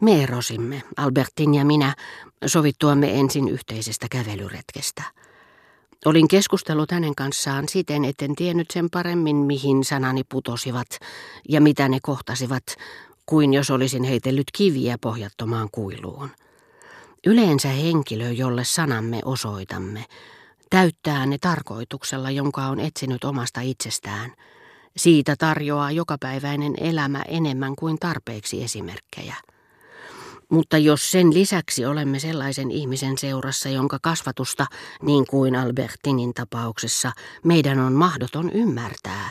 Me erosimme, Albertin ja minä, sovittuamme ensin yhteisestä kävelyretkestä. Olin keskustellut hänen kanssaan siten, etten tiennyt sen paremmin, mihin sanani putosivat ja mitä ne kohtasivat, kuin jos olisin heitellyt kiviä pohjattomaan kuiluun. Yleensä henkilö, jolle sanamme osoitamme, täyttää ne tarkoituksella, jonka on etsinyt omasta itsestään. Siitä tarjoaa jokapäiväinen elämä enemmän kuin tarpeeksi esimerkkejä. Mutta jos sen lisäksi olemme sellaisen ihmisen seurassa, jonka kasvatusta, niin kuin Albertinin tapauksessa, meidän on mahdoton ymmärtää,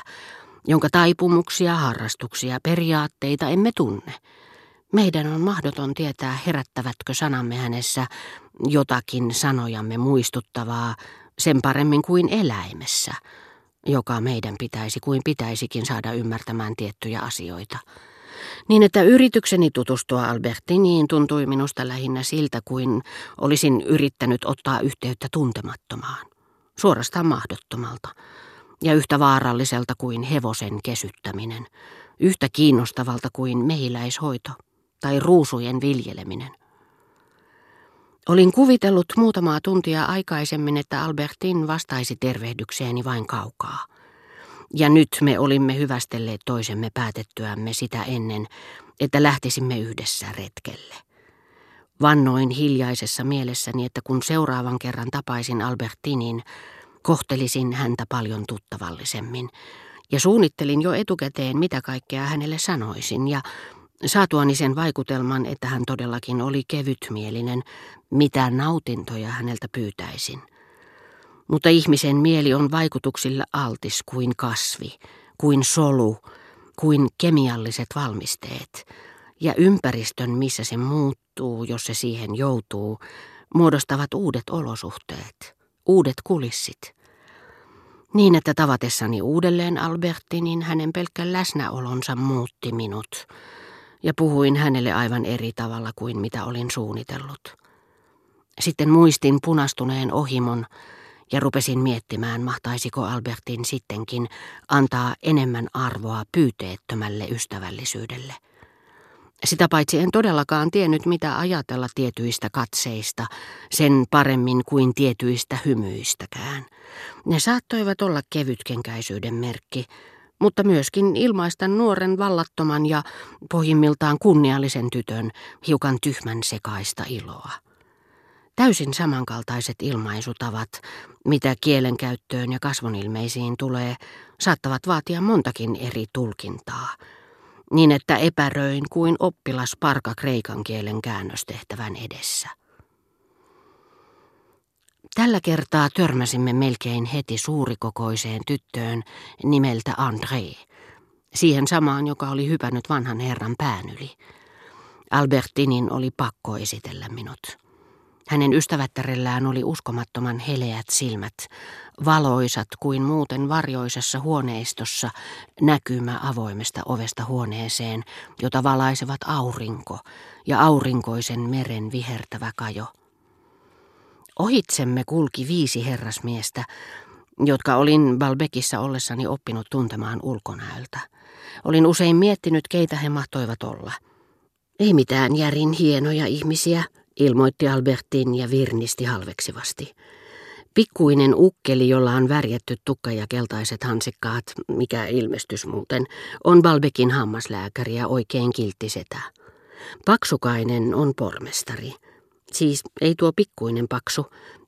jonka taipumuksia, harrastuksia, periaatteita emme tunne, meidän on mahdoton tietää, herättävätkö sanamme hänessä jotakin sanojamme muistuttavaa sen paremmin kuin eläimessä, joka meidän pitäisi kuin pitäisikin saada ymmärtämään tiettyjä asioita. Niin että yritykseni tutustua Albertiniin tuntui minusta lähinnä siltä, kuin olisin yrittänyt ottaa yhteyttä tuntemattomaan. Suorastaan mahdottomalta ja yhtä vaaralliselta kuin hevosen kesyttäminen, yhtä kiinnostavalta kuin mehiläishoito tai ruusujen viljeleminen. Olin kuvitellut muutamaa tuntia aikaisemmin, että Albertin vastaisi tervehdykseeni vain kaukaa. Ja nyt me olimme hyvästelleet toisemme päätettyämme sitä ennen, että lähtisimme yhdessä retkelle. Vannoin hiljaisessa mielessäni, että kun seuraavan kerran tapaisin Albertinin, kohtelisin häntä paljon tuttavallisemmin. Ja suunnittelin jo etukäteen, mitä kaikkea hänelle sanoisin, ja Saatuani sen vaikutelman, että hän todellakin oli kevytmielinen, mitä nautintoja häneltä pyytäisin. Mutta ihmisen mieli on vaikutuksille altis kuin kasvi, kuin solu, kuin kemialliset valmisteet, ja ympäristön, missä se muuttuu, jos se siihen joutuu, muodostavat uudet olosuhteet, uudet kulissit. Niin, että tavatessani uudelleen Albertinin hänen pelkkä läsnäolonsa muutti minut, ja puhuin hänelle aivan eri tavalla kuin mitä olin suunnitellut. Sitten muistin punastuneen ohimon ja rupesin miettimään, mahtaisiko Albertin sittenkin antaa enemmän arvoa pyyteettömälle ystävällisyydelle. Sitä paitsi en todellakaan tiennyt, mitä ajatella tietyistä katseista, sen paremmin kuin tietyistä hymyistäkään. Ne saattoivat olla kevytkenkäisyyden merkki, mutta myöskin ilmaista nuoren vallattoman ja pohjimmiltaan kunniallisen tytön hiukan tyhmän sekaista iloa. Täysin samankaltaiset ilmaisutavat, mitä kielenkäyttöön ja kasvonilmeisiin tulee, saattavat vaatia montakin eri tulkintaa, niin että epäröin kuin oppilas parka kreikan kielen käännöstehtävän edessä. Tällä kertaa törmäsimme melkein heti suurikokoiseen tyttöön nimeltä André, siihen samaan, joka oli hypännyt vanhan herran pään yli. Albertinin oli pakko esitellä minut. Hänen ystävättärellään oli uskomattoman heleät silmät, valoisat kuin muuten varjoisessa huoneistossa näkymä avoimesta ovesta huoneeseen, jota valaisevat aurinko ja aurinkoisen meren vihertävä kajo. Ohitsemme kulki viisi herrasmiestä, jotka olin Balbekissa ollessani oppinut tuntemaan ulkonäöltä. Olin usein miettinyt, keitä he mahtoivat olla. Ei mitään järin hienoja ihmisiä, ilmoitti Albertin ja virnisti halveksivasti. Pikkuinen ukkeli, jolla on värjätty tukka ja keltaiset hansikkaat, mikä ilmestys muuten, on Balbekin hammaslääkäri ja oikein kilttisetä. Paksukainen on pormestari. Siis ei tuo pikkuinen paksu.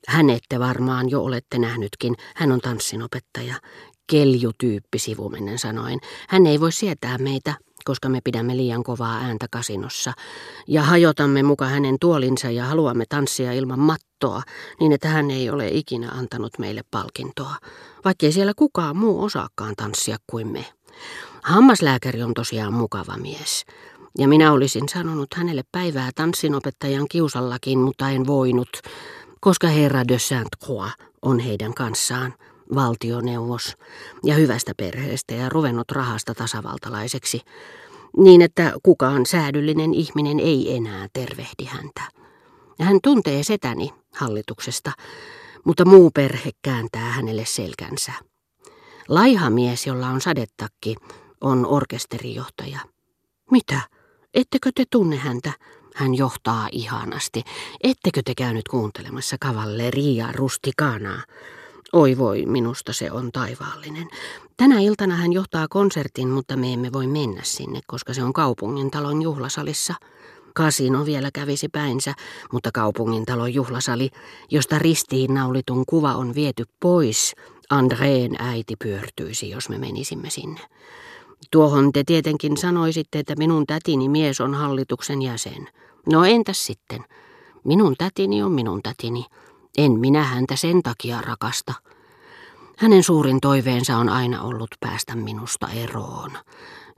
Hänet te varmaan jo olette nähnytkin. Hän on tanssinopettaja. Keljutyyppi sivumennen sanoen. Hän ei voi sietää meitä, koska me pidämme liian kovaa ääntä kasinossa. Ja hajotamme muka hänen tuolinsa ja haluamme tanssia ilman mattoa, niin että hän ei ole ikinä antanut meille palkintoa. Vaikkei siellä kukaan muu osaakaan tanssia kuin me. Hammaslääkäri on tosiaan mukava mies. Ja minä olisin sanonut hänelle päivää tanssinopettajan kiusallakin, mutta en voinut, koska herra de Saint-Croix on heidän kanssaan, valtioneuvos, ja hyvästä perheestä ja ruvennut rahasta tasavaltalaiseksi, niin että kukaan säädyllinen ihminen ei enää tervehdi häntä. Hän tuntee setäni hallituksesta, mutta muu perhe kääntää hänelle selkänsä. Laiha mies, jolla on sadettakki, on orkesterijohtaja. Mitä? Ettekö te tunne häntä? Hän johtaa ihanasti. Ettekö te käynyt kuuntelemassa kavalleria rustikanaa? Oi voi, minusta se on taivaallinen. Tänä iltana hän johtaa konsertin, mutta me emme voi mennä sinne, koska se on kaupungin talon juhlasalissa. Kasino vielä kävisi päinsä, mutta kaupungin talon juhlasali, josta ristiin naulitun kuva on viety pois, Andreen äiti pyörtyisi, jos me menisimme sinne. Tuohon te tietenkin sanoisitte, että minun tätini mies on hallituksen jäsen. No entäs sitten? Minun tätini on minun tätini. En minä häntä sen takia rakasta. Hänen suurin toiveensa on aina ollut päästä minusta eroon.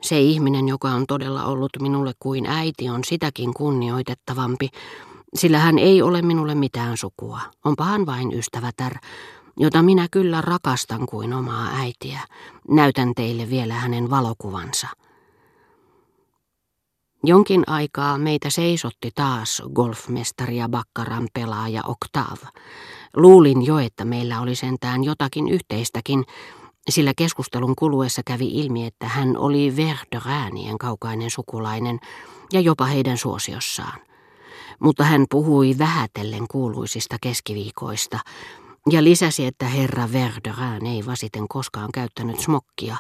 Se ihminen, joka on todella ollut minulle kuin äiti, on sitäkin kunnioitettavampi, sillä hän ei ole minulle mitään sukua. Onpa hän vain ystävätär, jota minä kyllä rakastan kuin omaa äitiä. Näytän teille vielä hänen valokuvansa. Jonkin aikaa meitä seisotti taas golfmestari ja bakkaran pelaaja Octave. Luulin jo, että meillä oli sentään jotakin yhteistäkin, sillä keskustelun kuluessa kävi ilmi, että hän oli Verderäänien kaukainen sukulainen ja jopa heidän suosiossaan. Mutta hän puhui vähätellen kuuluisista keskiviikoista ja lisäsi, että herra Verderään ei vasiten koskaan käyttänyt smokkia,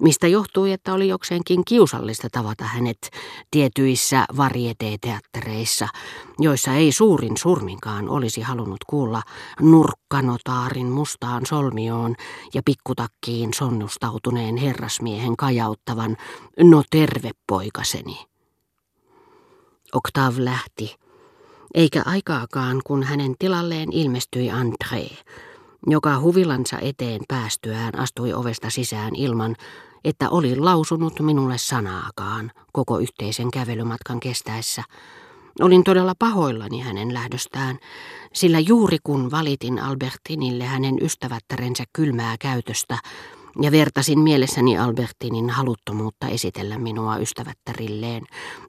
mistä johtui, että oli jokseenkin kiusallista tavata hänet tietyissä varieteeteattereissa, joissa ei suurin surminkaan olisi halunnut kuulla nurkkanotaarin mustaan solmioon ja pikkutakkiin sonnustautuneen herrasmiehen kajauttavan, no terve poikaseni. Octav lähti, eikä aikaakaan kun hänen tilalleen ilmestyi André, joka huvilansa eteen päästyään astui ovesta sisään ilman, että oli lausunut minulle sanaakaan koko yhteisen kävelymatkan kestäessä. Olin todella pahoillani hänen lähdöstään, sillä juuri kun valitin Albertinille hänen ystävättärensä kylmää käytöstä, ja vertasin mielessäni Albertinin haluttomuutta esitellä minua ystävättärilleen,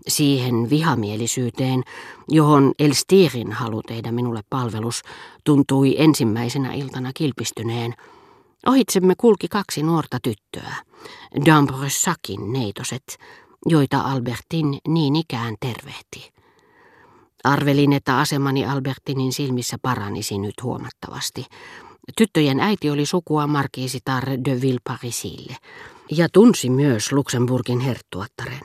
siihen vihamielisyyteen, johon Elstirin halu tehdä minulle palvelus tuntui ensimmäisenä iltana kilpistyneen. Ohitsemme kulki kaksi nuorta tyttöä, Dambressakin neitoset, joita Albertin niin ikään tervehti. Arvelin, että asemani Albertinin silmissä paranisi nyt huomattavasti. Tyttöjen äiti oli sukua markiisitar de Villeparisille ja tunsi myös Luxemburgin herttuattaren.